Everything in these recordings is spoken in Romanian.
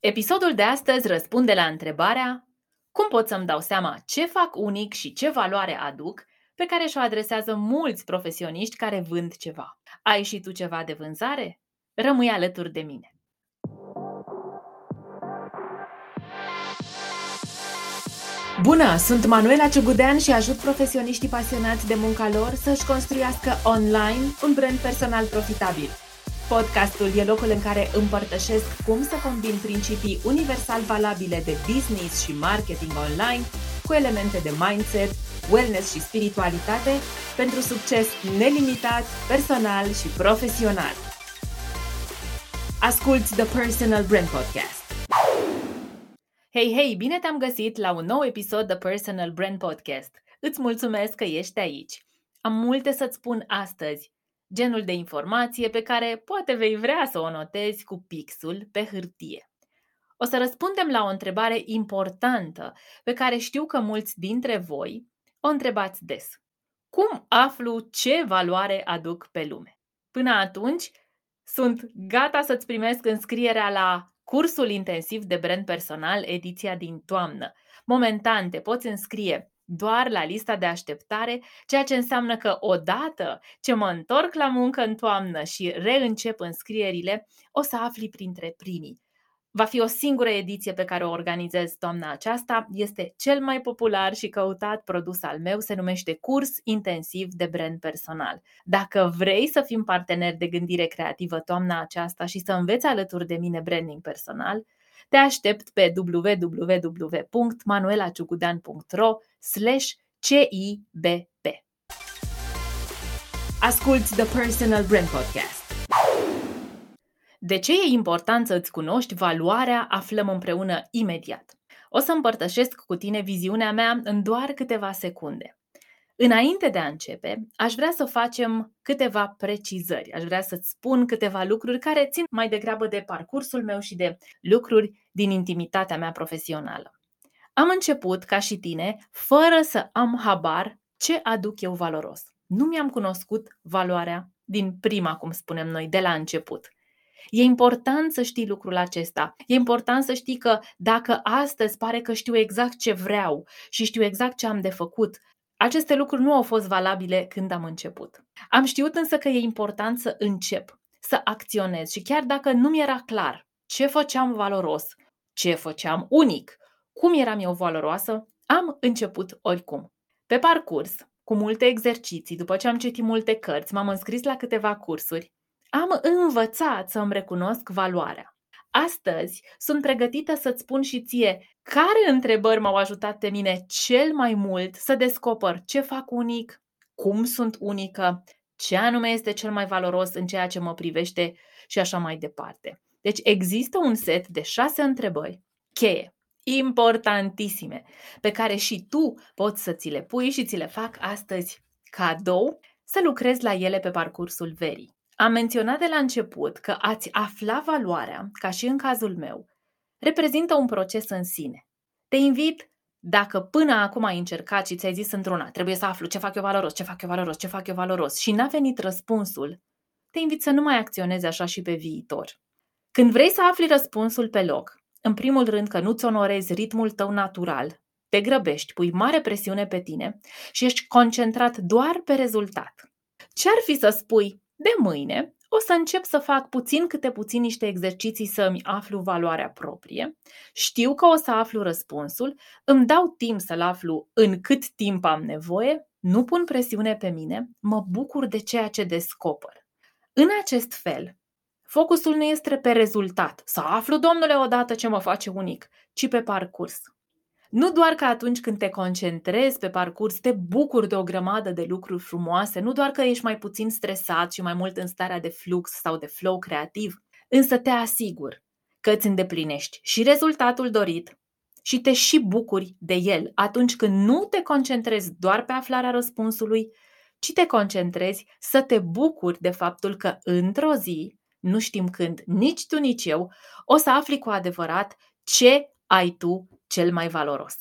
Episodul de astăzi răspunde la întrebarea cum pot să-mi dau seama ce fac unic și ce valoare aduc pe care și-o adresează mulți profesioniști care vând ceva. Ai și tu ceva de vânzare? Rămâi alături de mine! Bună, sunt Manuela Ciugudean și ajut profesioniștii pasionați de munca lor să-și construiască online un brand personal profitabil. Podcastul e locul în care împărtășesc cum să combin principii universal valabile de business și marketing online cu elemente de mindset, wellness și spiritualitate pentru succes nelimitat, personal și profesional. Asculți The Personal Brand Podcast. Hei, hei, bine te-am găsit la un nou episod The Personal Brand Podcast. Îți mulțumesc că ești aici. Am multe să-ți spun astăzi genul de informație pe care poate vei vrea să o notezi cu pixul pe hârtie. O să răspundem la o întrebare importantă pe care știu că mulți dintre voi o întrebați des. Cum aflu ce valoare aduc pe lume? Până atunci, sunt gata să-ți primesc înscrierea la cursul intensiv de brand personal ediția din toamnă. Momentan te poți înscrie doar la lista de așteptare, ceea ce înseamnă că odată ce mă întorc la muncă în toamnă și reîncep înscrierile, o să afli printre primii. Va fi o singură ediție pe care o organizez toamna aceasta. Este cel mai popular și căutat produs al meu, se numește Curs Intensiv de Brand Personal. Dacă vrei să fim parteneri de gândire creativă toamna aceasta și să înveți alături de mine branding personal, te aștept pe www.manuelaciugudean.ro CIBP. Asculți The Personal Brand Podcast. De ce e important să-ți cunoști valoarea, aflăm împreună imediat. O să împărtășesc cu tine viziunea mea în doar câteva secunde. Înainte de a începe, aș vrea să facem câteva precizări. Aș vrea să-ți spun câteva lucruri care țin mai degrabă de parcursul meu și de lucruri din intimitatea mea profesională. Am început, ca și tine, fără să am habar ce aduc eu valoros. Nu mi-am cunoscut valoarea din prima, cum spunem noi, de la început. E important să știi lucrul acesta. E important să știi că dacă astăzi pare că știu exact ce vreau și știu exact ce am de făcut, aceste lucruri nu au fost valabile când am început. Am știut însă că e important să încep, să acționez și chiar dacă nu mi era clar ce făceam valoros, ce făceam unic, cum eram eu valoroasă, am început oricum. Pe parcurs, cu multe exerciții, după ce am citit multe cărți, m-am înscris la câteva cursuri, am învățat să îmi recunosc valoarea. Astăzi sunt pregătită să-ți spun și ție care întrebări m-au ajutat pe mine cel mai mult să descoper ce fac unic, cum sunt unică, ce anume este cel mai valoros în ceea ce mă privește și așa mai departe. Deci există un set de șase întrebări cheie, importantissime, pe care și tu poți să ți le pui și ți le fac astăzi cadou să lucrezi la ele pe parcursul verii. Am menționat de la început că ați afla valoarea, ca și în cazul meu, reprezintă un proces în sine. Te invit, dacă până acum ai încercat și ți-ai zis într-una, trebuie să aflu ce fac eu valoros, ce fac eu valoros, ce fac eu valoros și n-a venit răspunsul, te invit să nu mai acționezi așa și pe viitor. Când vrei să afli răspunsul pe loc, în primul rând că nu-ți onorezi ritmul tău natural, te grăbești, pui mare presiune pe tine și ești concentrat doar pe rezultat. Ce-ar fi să spui, de mâine o să încep să fac puțin câte puțin niște exerciții să-mi aflu valoarea proprie, știu că o să aflu răspunsul, îmi dau timp să-l aflu în cât timp am nevoie, nu pun presiune pe mine, mă bucur de ceea ce descoper. În acest fel, focusul nu este pe rezultat, să aflu, domnule, odată ce mă face unic, ci pe parcurs. Nu doar că atunci când te concentrezi pe parcurs, te bucuri de o grămadă de lucruri frumoase, nu doar că ești mai puțin stresat și mai mult în starea de flux sau de flow creativ, însă te asigur că îți îndeplinești și rezultatul dorit și te și bucuri de el. Atunci când nu te concentrezi doar pe aflarea răspunsului, ci te concentrezi să te bucuri de faptul că într-o zi, nu știm când, nici tu, nici eu, o să afli cu adevărat ce ai tu cel mai valoros?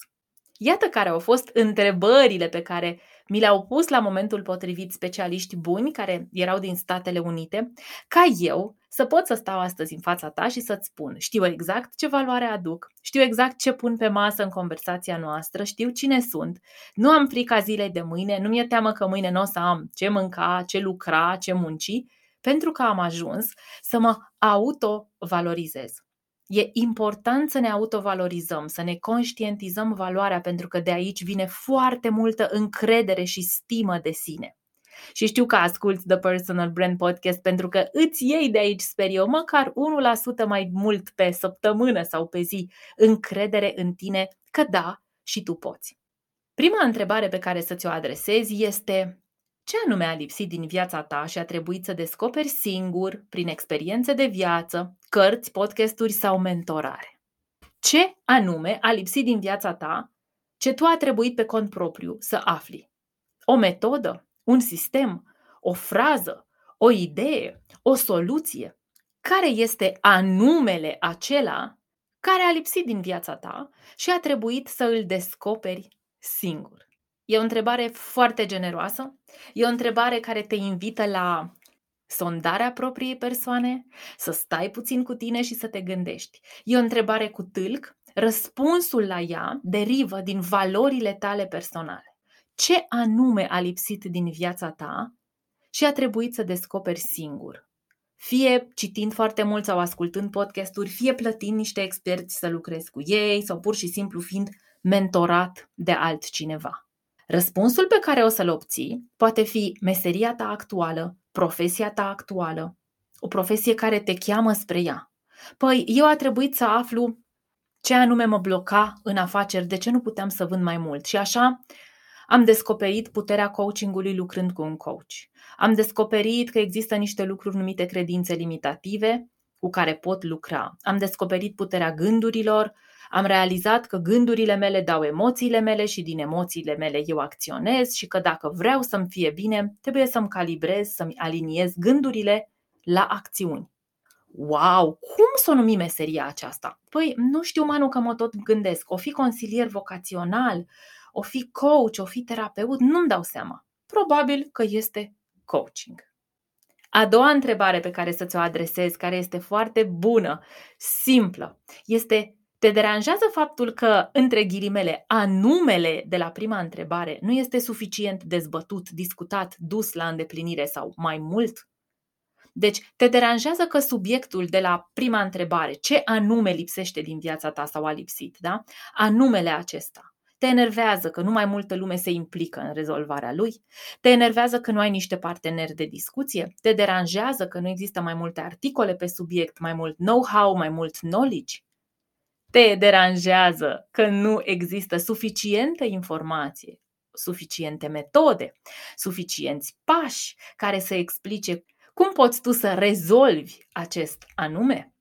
Iată care au fost întrebările pe care mi le-au pus la momentul potrivit specialiști buni care erau din Statele Unite, ca eu să pot să stau astăzi în fața ta și să-ți spun, știu exact ce valoare aduc, știu exact ce pun pe masă în conversația noastră, știu cine sunt, nu am frica zilei de mâine, nu mi-e teamă că mâine nu o să am ce mânca, ce lucra, ce munci, pentru că am ajuns să mă autovalorizez. E important să ne autovalorizăm, să ne conștientizăm valoarea, pentru că de aici vine foarte multă încredere și stimă de sine. Și știu că asculți The Personal Brand Podcast pentru că îți iei de aici, sper eu, măcar 1% mai mult pe săptămână sau pe zi încredere în tine că da, și tu poți. Prima întrebare pe care să ți-o adresezi este ce anume a lipsit din viața ta și a trebuit să descoperi singur, prin experiențe de viață, cărți, podcasturi sau mentorare? Ce anume a lipsit din viața ta ce tu a trebuit pe cont propriu să afli? O metodă? Un sistem? O frază? O idee? O soluție? Care este anumele acela care a lipsit din viața ta și a trebuit să îl descoperi singur? E o întrebare foarte generoasă, e o întrebare care te invită la sondarea propriei persoane, să stai puțin cu tine și să te gândești. E o întrebare cu tâlc, răspunsul la ea derivă din valorile tale personale. Ce anume a lipsit din viața ta și a trebuit să descoperi singur? Fie citind foarte mult sau ascultând podcasturi, fie plătind niște experți să lucrezi cu ei sau pur și simplu fiind mentorat de altcineva. Răspunsul pe care o să-l obții poate fi meseria ta actuală, profesia ta actuală, o profesie care te cheamă spre ea. Păi, eu a trebuit să aflu ce anume mă bloca în afaceri, de ce nu puteam să vând mai mult. Și așa am descoperit puterea coachingului lucrând cu un coach. Am descoperit că există niște lucruri numite credințe limitative cu care pot lucra. Am descoperit puterea gândurilor, am realizat că gândurile mele dau emoțiile mele și din emoțiile mele eu acționez și că dacă vreau să-mi fie bine, trebuie să-mi calibrez, să-mi aliniez gândurile la acțiuni. Wow, cum să o numi meseria aceasta? Păi, nu știu, Manu, că mă tot gândesc. O fi consilier vocațional, o fi coach, o fi terapeut, nu-mi dau seama. Probabil că este coaching. A doua întrebare pe care să ți-o adresez, care este foarte bună, simplă, este te deranjează faptul că, între ghilimele, anumele de la prima întrebare nu este suficient dezbătut, discutat, dus la îndeplinire sau mai mult? Deci, te deranjează că subiectul de la prima întrebare, ce anume lipsește din viața ta sau a lipsit, da? Anumele acesta. Te enervează că nu mai multă lume se implică în rezolvarea lui? Te enervează că nu ai niște parteneri de discuție? Te deranjează că nu există mai multe articole pe subiect, mai mult know-how, mai mult knowledge? Te deranjează că nu există suficientă informație, suficiente metode, suficienți pași care să explice cum poți tu să rezolvi acest anume?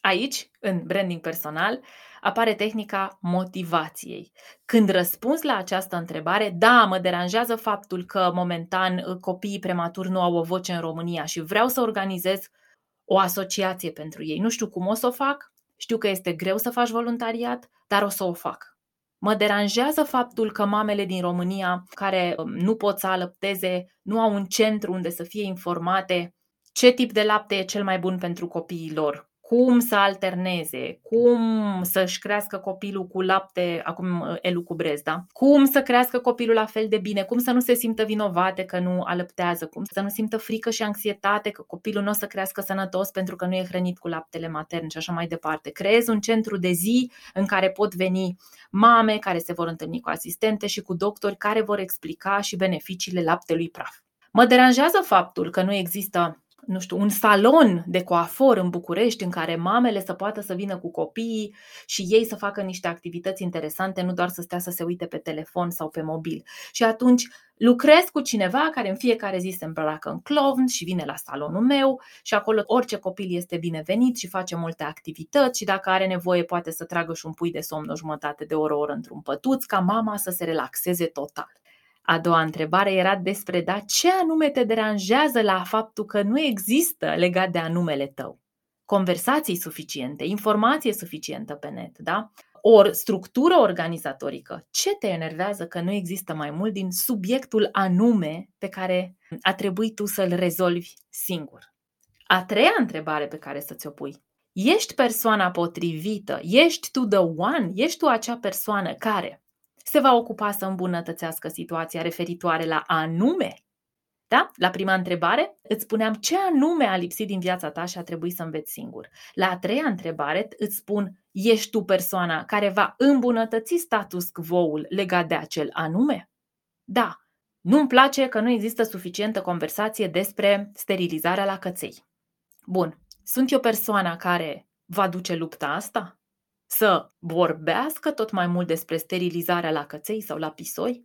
Aici, în branding personal, apare tehnica motivației. Când răspunzi la această întrebare, da, mă deranjează faptul că momentan copiii prematuri nu au o voce în România și vreau să organizez o asociație pentru ei. Nu știu cum o să o fac, știu că este greu să faci voluntariat, dar o să o fac. Mă deranjează faptul că mamele din România care um, nu pot să alăpteze, nu au un centru unde să fie informate ce tip de lapte e cel mai bun pentru copiii lor, cum să alterneze, cum să-și crească copilul cu lapte, acum uh, elu cu brez, da? Cum să crească copilul la fel de bine, cum să nu se simtă vinovate că nu alăptează, cum să nu simtă frică și anxietate că copilul nu o să crească sănătos pentru că nu e hrănit cu laptele matern și așa mai departe. Creez un centru de zi în care pot veni mame care se vor întâlni cu asistente și cu doctori care vor explica și beneficiile laptelui praf. Mă deranjează faptul că nu există nu știu, un salon de coafor în București în care mamele să poată să vină cu copiii și ei să facă niște activități interesante, nu doar să stea să se uite pe telefon sau pe mobil. Și atunci lucrez cu cineva care în fiecare zi se îmbracă în clown și vine la salonul meu și acolo orice copil este binevenit și face multe activități și dacă are nevoie poate să tragă și un pui de somn o jumătate de oră, o oră într-un pătuț ca mama să se relaxeze total. A doua întrebare era despre, da, ce anume te deranjează la faptul că nu există legat de anumele tău? Conversații suficiente, informație suficientă pe net, da? O structură organizatorică. Ce te enervează că nu există mai mult din subiectul anume pe care a trebuit tu să-l rezolvi singur? A treia întrebare pe care să ți-o pui. Ești persoana potrivită? Ești tu the one? Ești tu acea persoană care se va ocupa să îmbunătățească situația referitoare la anume da? La prima întrebare îți spuneam ce anume a lipsit din viața ta și a trebuit să înveți singur. La a treia întrebare îți spun, ești tu persoana care va îmbunătăți status quo-ul legat de acel anume? Da, nu-mi place că nu există suficientă conversație despre sterilizarea la căței. Bun, sunt eu persoana care va duce lupta asta? Să vorbească tot mai mult despre sterilizarea la căței sau la pisoi?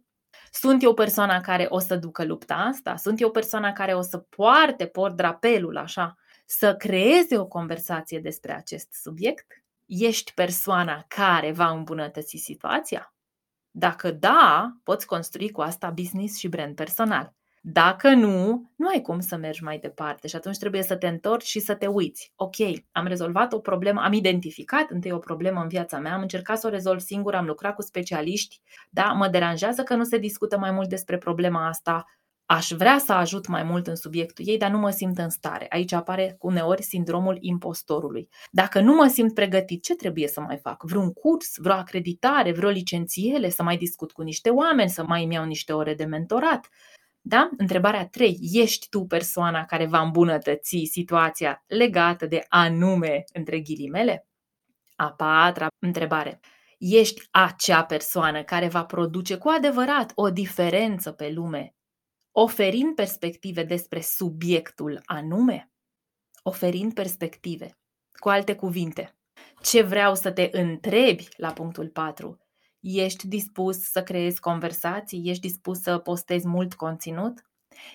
Sunt eu persoana care o să ducă lupta asta? Sunt eu persoana care o să poarte, port drapelul așa, să creeze o conversație despre acest subiect? Ești persoana care va îmbunătăți situația? Dacă da, poți construi cu asta business și brand personal. Dacă nu, nu ai cum să mergi mai departe și atunci trebuie să te întorci și să te uiți. Ok, am rezolvat o problemă, am identificat întâi o problemă în viața mea, am încercat să o rezolv singur, am lucrat cu specialiști, da, mă deranjează că nu se discută mai mult despre problema asta, aș vrea să ajut mai mult în subiectul ei, dar nu mă simt în stare. Aici apare uneori sindromul impostorului. Dacă nu mă simt pregătit, ce trebuie să mai fac? Vreun curs, vreo acreditare, vreo licențiere, să mai discut cu niște oameni, să mai îmi iau niște ore de mentorat? Da? Întrebarea 3. Ești tu persoana care va îmbunătăți situația legată de anume între ghilimele? A patra întrebare. Ești acea persoană care va produce cu adevărat o diferență pe lume, oferind perspective despre subiectul anume? Oferind perspective. Cu alte cuvinte, ce vreau să te întrebi la punctul 4 Ești dispus să creezi conversații? Ești dispus să postezi mult conținut?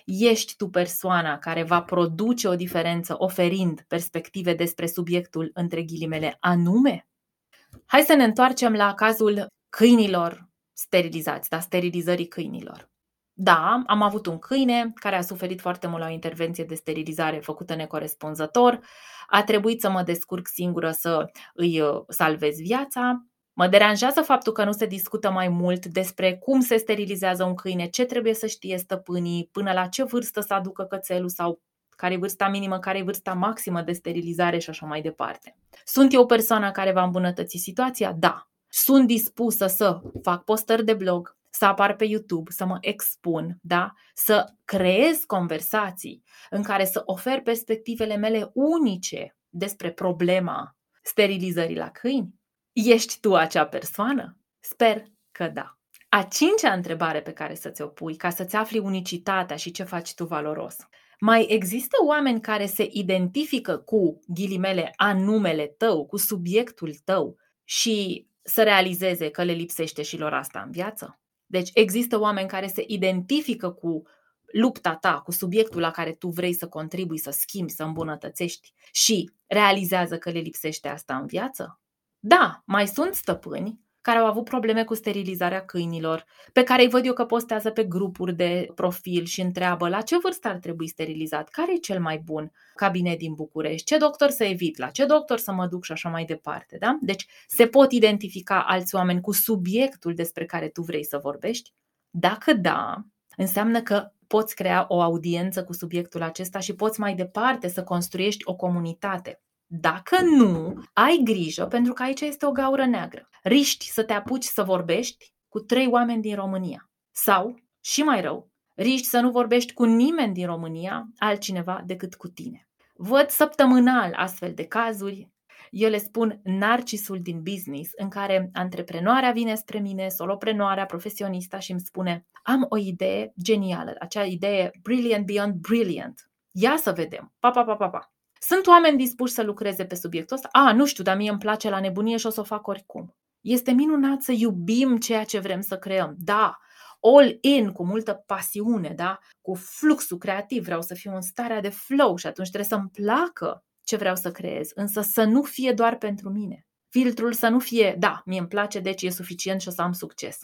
Ești tu persoana care va produce o diferență oferind perspective despre subiectul între ghilimele anume? Hai să ne întoarcem la cazul câinilor sterilizați, da, sterilizării câinilor. Da, am avut un câine care a suferit foarte mult la o intervenție de sterilizare făcută necorespunzător. A trebuit să mă descurc singură să îi uh, salvez viața. Mă deranjează faptul că nu se discută mai mult despre cum se sterilizează un câine, ce trebuie să știe stăpânii, până la ce vârstă să aducă cățelul sau care e vârsta minimă, care e vârsta maximă de sterilizare și așa mai departe. Sunt eu persoana care va îmbunătăți situația? Da. Sunt dispusă să fac postări de blog, să apar pe YouTube, să mă expun, da? să creez conversații în care să ofer perspectivele mele unice despre problema sterilizării la câini? Ești tu acea persoană? Sper că da. A cincea întrebare pe care să ți-o pui ca să-ți afli unicitatea și ce faci tu valoros. Mai există oameni care se identifică cu ghilimele anumele tău, cu subiectul tău și să realizeze că le lipsește și lor asta în viață? Deci există oameni care se identifică cu lupta ta, cu subiectul la care tu vrei să contribui, să schimbi, să îmbunătățești și realizează că le lipsește asta în viață? Da, mai sunt stăpâni care au avut probleme cu sterilizarea câinilor, pe care îi văd eu că postează pe grupuri de profil și întreabă la ce vârstă ar trebui sterilizat, care e cel mai bun cabinet din București, ce doctor să evit, la ce doctor să mă duc și așa mai departe. Da? Deci se pot identifica alți oameni cu subiectul despre care tu vrei să vorbești? Dacă da, înseamnă că poți crea o audiență cu subiectul acesta și poți mai departe să construiești o comunitate. Dacă nu, ai grijă pentru că aici este o gaură neagră. Riști să te apuci să vorbești cu trei oameni din România. Sau, și mai rău, riști să nu vorbești cu nimeni din România altcineva decât cu tine. Văd săptămânal astfel de cazuri. Eu le spun narcisul din business, în care antreprenoarea vine spre mine, soloprenoarea, profesionista și îmi spune am o idee genială, acea idee brilliant beyond brilliant. Ia să vedem. Pa, pa, pa, pa, pa. Sunt oameni dispuși să lucreze pe subiectul ăsta? A, nu știu, dar mie îmi place la nebunie și o să o fac oricum. Este minunat să iubim ceea ce vrem să creăm. Da, all in, cu multă pasiune, da? cu fluxul creativ, vreau să fiu în starea de flow și atunci trebuie să-mi placă ce vreau să creez, însă să nu fie doar pentru mine. Filtrul să nu fie, da, mie îmi place, deci e suficient și o să am succes.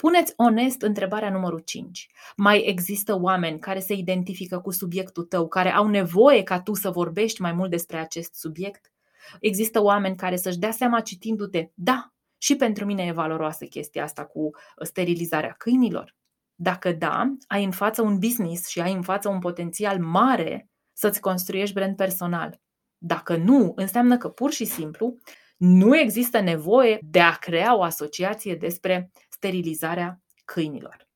Puneți onest întrebarea numărul 5. Mai există oameni care se identifică cu subiectul tău, care au nevoie ca tu să vorbești mai mult despre acest subiect? Există oameni care să-și dea seama citindu-te, da, și pentru mine e valoroasă chestia asta cu sterilizarea câinilor. Dacă da, ai în față un business și ai în față un potențial mare să-ți construiești brand personal. Dacă nu, înseamnă că pur și simplu nu există nevoie de a crea o asociație despre sterilizarea câinilor.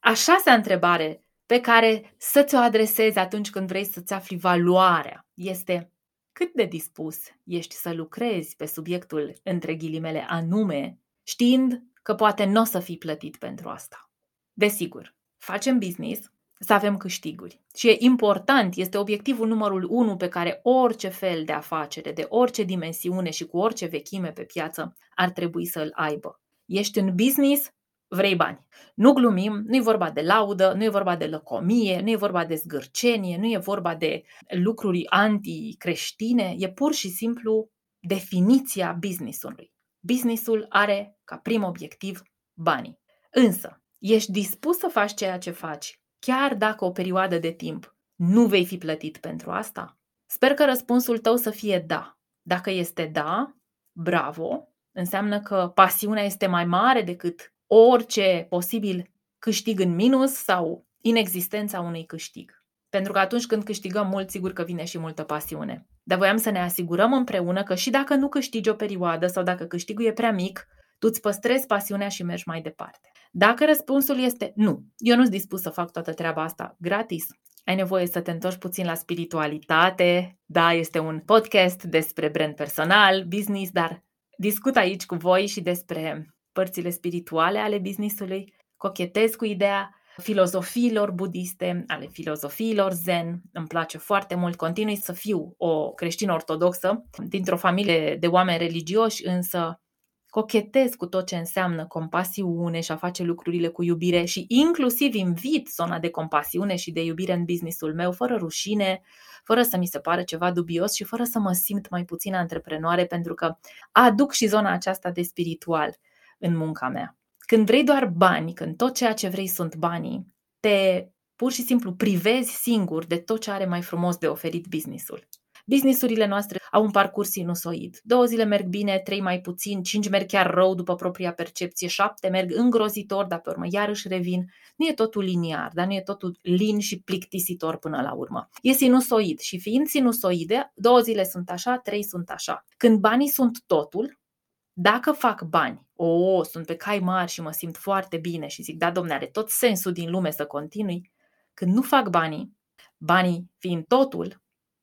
A șasea întrebare pe care să ți-o adresezi atunci când vrei să-ți afli valoarea este cât de dispus ești să lucrezi pe subiectul între ghilimele anume, știind că poate nu o să fii plătit pentru asta. Desigur, facem business să avem câștiguri. Și e important, este obiectivul numărul unu pe care orice fel de afacere, de orice dimensiune și cu orice vechime pe piață ar trebui să îl aibă. Ești în business, vrei bani. Nu glumim, nu e vorba de laudă, nu e vorba de lăcomie, nu e vorba de zgârcenie, nu e vorba de lucruri anticreștine, e pur și simplu definiția businessului. Businessul are ca prim obiectiv banii. Însă, ești dispus să faci ceea ce faci, chiar dacă o perioadă de timp nu vei fi plătit pentru asta? Sper că răspunsul tău să fie da. Dacă este da, bravo, înseamnă că pasiunea este mai mare decât orice posibil câștig în minus sau inexistența unui câștig. Pentru că atunci când câștigăm mult, sigur că vine și multă pasiune. Dar voiam să ne asigurăm împreună că și dacă nu câștigi o perioadă sau dacă câștigul e prea mic, tu îți păstrezi pasiunea și mergi mai departe. Dacă răspunsul este nu, eu nu sunt dispus să fac toată treaba asta gratis, ai nevoie să te întorci puțin la spiritualitate. Da, este un podcast despre brand personal, business, dar discut aici cu voi și despre părțile spirituale ale businessului, cochetez cu ideea filozofiilor budiste, ale filozofiilor zen. Îmi place foarte mult, continui să fiu o creștină ortodoxă dintr-o familie de oameni religioși, însă cochetez cu tot ce înseamnă compasiune și a face lucrurile cu iubire și inclusiv invit zona de compasiune și de iubire în businessul meu fără rușine, fără să mi se pare ceva dubios și fără să mă simt mai puțin antreprenoare pentru că aduc și zona aceasta de spiritual în munca mea. Când vrei doar bani, când tot ceea ce vrei sunt banii, te pur și simplu privezi singur de tot ce are mai frumos de oferit businessul. Businessurile noastre au un parcurs sinusoid. Două zile merg bine, trei mai puțin, cinci merg chiar rău după propria percepție, șapte merg îngrozitor, dar pe urmă iarăși revin. Nu e totul liniar, dar nu e totul lin și plictisitor până la urmă. E sinusoid și fiind sinusoide, două zile sunt așa, trei sunt așa. Când banii sunt totul, dacă fac bani, o, oh, sunt pe cai mari și mă simt foarte bine și zic, da, domne, are tot sensul din lume să continui, când nu fac banii, banii fiind totul,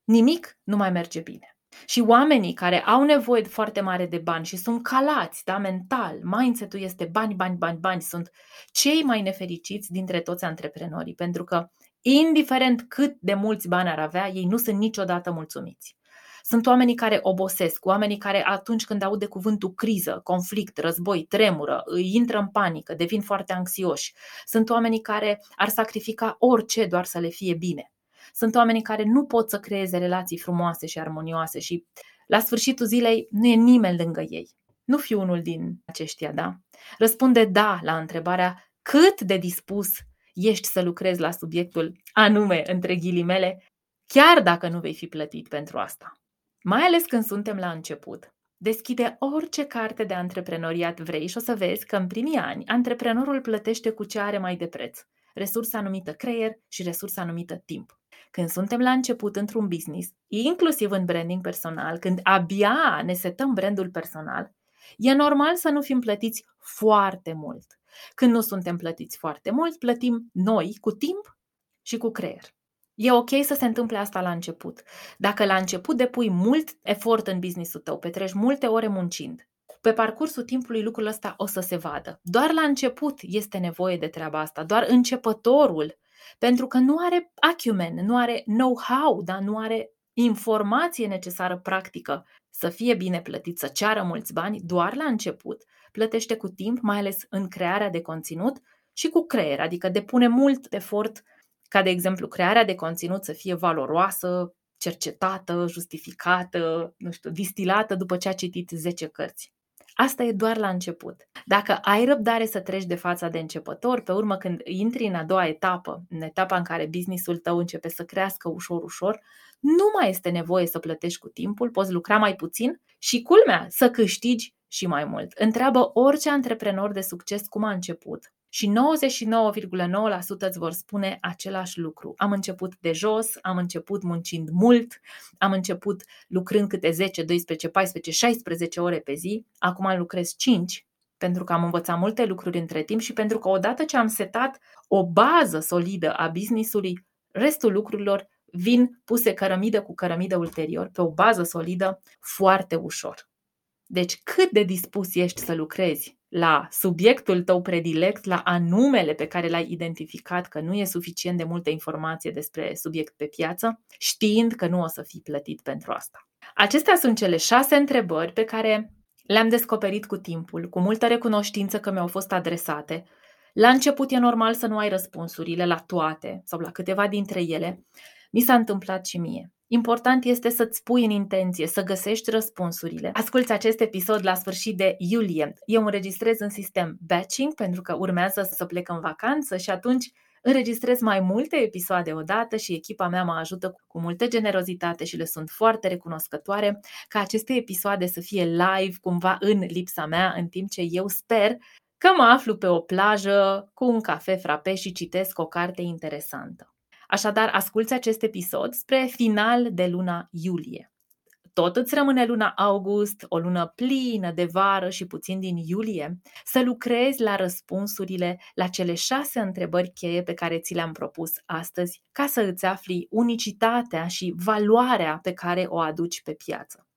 nimic nu mai merge bine. Și oamenii care au nevoie de foarte mare de bani și sunt calați, da, mental, mindset-ul este bani, bani, bani, bani, sunt cei mai nefericiți dintre toți antreprenorii, pentru că indiferent cât de mulți bani ar avea, ei nu sunt niciodată mulțumiți. Sunt oamenii care obosesc, oamenii care atunci când aud de cuvântul criză, conflict, război, tremură, îi intră în panică, devin foarte anxioși. Sunt oamenii care ar sacrifica orice doar să le fie bine. Sunt oamenii care nu pot să creeze relații frumoase și armonioase și la sfârșitul zilei nu e nimeni lângă ei. Nu fi unul din aceștia, da? Răspunde da la întrebarea cât de dispus ești să lucrezi la subiectul anume, între ghilimele, chiar dacă nu vei fi plătit pentru asta. Mai ales când suntem la început. Deschide orice carte de antreprenoriat vrei și o să vezi că în primii ani antreprenorul plătește cu ce are mai de preț. Resursa numită creier și resursa numită timp. Când suntem la început într-un business, inclusiv în branding personal, când abia ne setăm brandul personal, e normal să nu fim plătiți foarte mult. Când nu suntem plătiți foarte mult, plătim noi cu timp și cu creier. E ok să se întâmple asta la început. Dacă la început depui mult efort în businessul tău, petreci multe ore muncind, pe parcursul timpului lucrul ăsta o să se vadă. Doar la început este nevoie de treaba asta, doar începătorul, pentru că nu are acumen, nu are know-how, dar nu are informație necesară practică să fie bine plătit, să ceară mulți bani, doar la început, plătește cu timp, mai ales în crearea de conținut și cu creier, adică depune mult efort ca de exemplu crearea de conținut să fie valoroasă, cercetată, justificată, nu știu, distilată după ce a citit 10 cărți. Asta e doar la început. Dacă ai răbdare să treci de fața de începător, pe urmă când intri în a doua etapă, în etapa în care businessul tău începe să crească ușor, ușor, nu mai este nevoie să plătești cu timpul, poți lucra mai puțin și culmea, să câștigi și mai mult. Întreabă orice antreprenor de succes cum a început Și 99,9% îți vor spune același lucru. Am început de jos, am început muncind mult, am început lucrând câte 10, 12, 14, 16 ore pe zi, acum lucrez 5 pentru că am învățat multe lucruri între timp și pentru că odată ce am setat o bază solidă a businessului, restul lucrurilor vin puse cărămidă cu cărămidă ulterior, pe o bază solidă, foarte ușor. Deci cât de dispus ești să lucrezi la subiectul tău predilect, la anumele pe care l-ai identificat că nu e suficient de multă informație despre subiect pe piață, știind că nu o să fii plătit pentru asta. Acestea sunt cele șase întrebări pe care le-am descoperit cu timpul, cu multă recunoștință că mi-au fost adresate. La început e normal să nu ai răspunsurile la toate sau la câteva dintre ele. Mi s-a întâmplat și mie. Important este să-ți pui în intenție, să găsești răspunsurile. Asculți acest episod la sfârșit de iulie. Eu înregistrez în sistem batching pentru că urmează să plec în vacanță și atunci înregistrez mai multe episoade odată și echipa mea mă ajută cu multă generozitate și le sunt foarte recunoscătoare ca aceste episoade să fie live cumva în lipsa mea, în timp ce eu sper că mă aflu pe o plajă cu un cafe frape și citesc o carte interesantă. Așadar, asculți acest episod spre final de luna iulie. Tot îți rămâne luna august, o lună plină de vară și puțin din iulie, să lucrezi la răspunsurile la cele șase întrebări cheie pe care ți le-am propus astăzi, ca să îți afli unicitatea și valoarea pe care o aduci pe piață.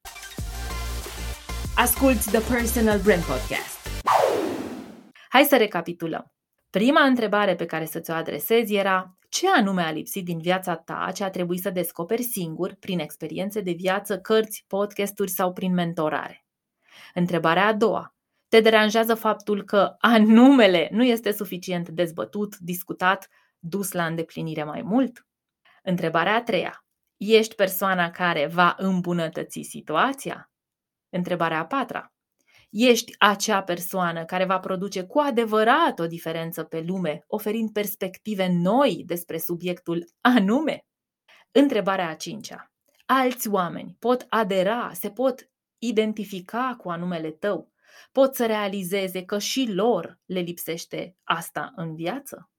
Asculți The Personal Brand Podcast. Hai să recapitulăm. Prima întrebare pe care să ți-o adresezi era ce anume a lipsit din viața ta, ce a trebuit să descoperi singur, prin experiențe de viață, cărți, podcasturi sau prin mentorare? Întrebarea a doua. Te deranjează faptul că anumele nu este suficient dezbătut, discutat, dus la îndeplinire mai mult? Întrebarea a treia. Ești persoana care va îmbunătăți situația? Întrebarea a patra ești acea persoană care va produce cu adevărat o diferență pe lume, oferind perspective noi despre subiectul anume? Întrebarea a cincea. Alți oameni pot adera, se pot identifica cu anumele tău, pot să realizeze că și lor le lipsește asta în viață?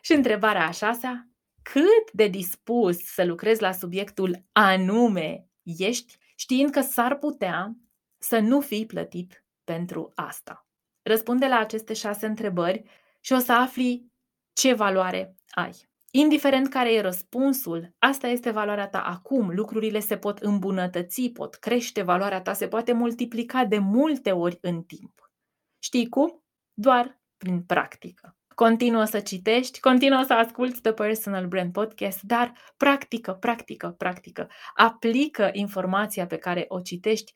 Și întrebarea a șasea, cât de dispus să lucrezi la subiectul anume ești, știind că s-ar putea să nu fii plătit pentru asta? Răspunde la aceste șase întrebări și o să afli ce valoare ai. Indiferent care e răspunsul, asta este valoarea ta acum. Lucrurile se pot îmbunătăți, pot crește, valoarea ta se poate multiplica de multe ori în timp. Știi cum? Doar prin practică. Continuă să citești, continuă să asculți The Personal Brand Podcast, dar practică, practică, practică. Aplică informația pe care o citești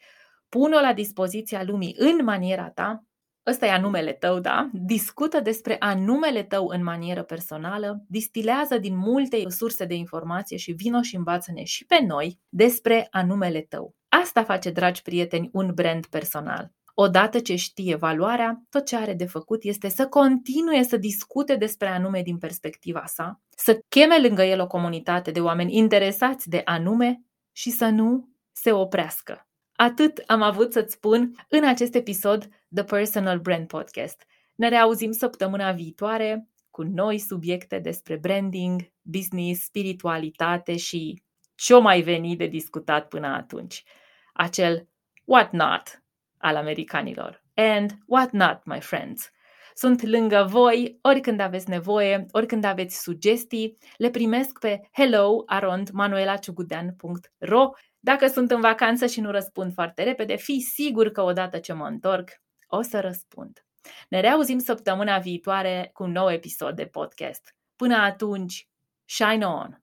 pun-o la dispoziția lumii în maniera ta, ăsta e anumele tău, da? Discută despre anumele tău în manieră personală, distilează din multe surse de informație și vino și învață-ne și pe noi despre anumele tău. Asta face, dragi prieteni, un brand personal. Odată ce știe valoarea, tot ce are de făcut este să continue să discute despre anume din perspectiva sa, să cheme lângă el o comunitate de oameni interesați de anume și să nu se oprească. Atât am avut să-ți spun în acest episod The Personal Brand Podcast. Ne reauzim săptămâna viitoare cu noi subiecte despre branding, business, spiritualitate și ce-o mai veni de discutat până atunci. Acel what not al americanilor. And what not, my friends. Sunt lângă voi oricând aveți nevoie, oricând aveți sugestii, le primesc pe hello.manuelaciugudean.ro dacă sunt în vacanță și nu răspund foarte repede, fii sigur că odată ce mă întorc, o să răspund. Ne reauzim săptămâna viitoare cu un nou episod de podcast. Până atunci, shine on!